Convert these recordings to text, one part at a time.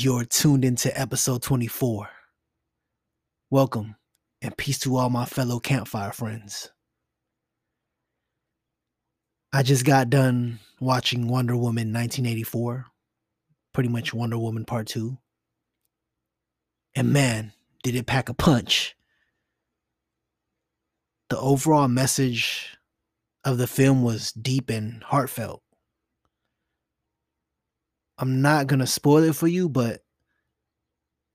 You're tuned into episode 24. Welcome and peace to all my fellow campfire friends. I just got done watching Wonder Woman 1984, pretty much Wonder Woman Part 2. And man, did it pack a punch. The overall message of the film was deep and heartfelt. I'm not going to spoil it for you, but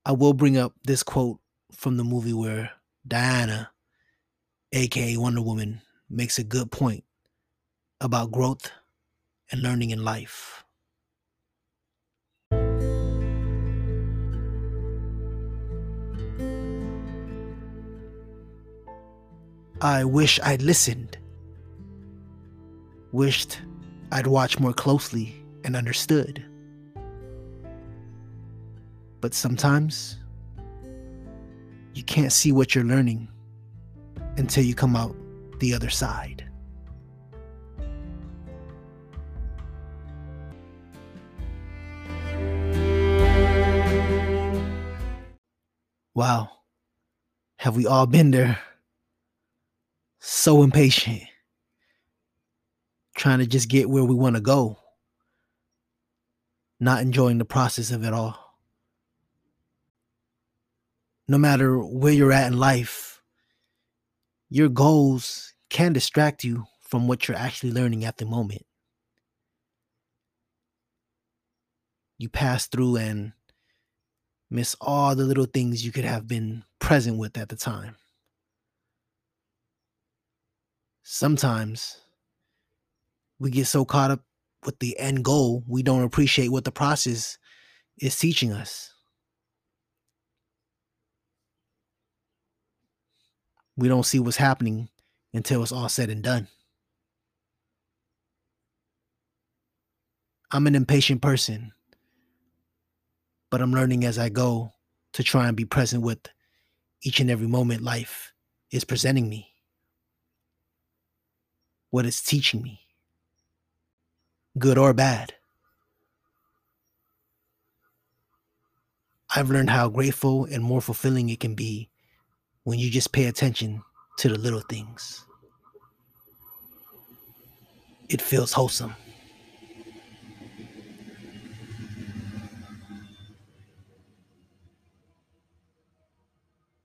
I will bring up this quote from the movie where Diana, aka Wonder Woman, makes a good point about growth and learning in life. I wish I'd listened. Wished I'd watched more closely and understood. But sometimes you can't see what you're learning until you come out the other side. Wow. Have we all been there? So impatient. Trying to just get where we want to go. Not enjoying the process of it all no matter where you're at in life, your goals can distract you from what you're actually learning at the moment. You pass through and miss all the little things you could have been present with at the time. Sometimes we get so caught up with the end goal, we don't appreciate what the process is teaching us. We don't see what's happening until it's all said and done. I'm an impatient person, but I'm learning as I go to try and be present with each and every moment life is presenting me, what it's teaching me, good or bad. I've learned how grateful and more fulfilling it can be when you just pay attention to the little things. It feels wholesome.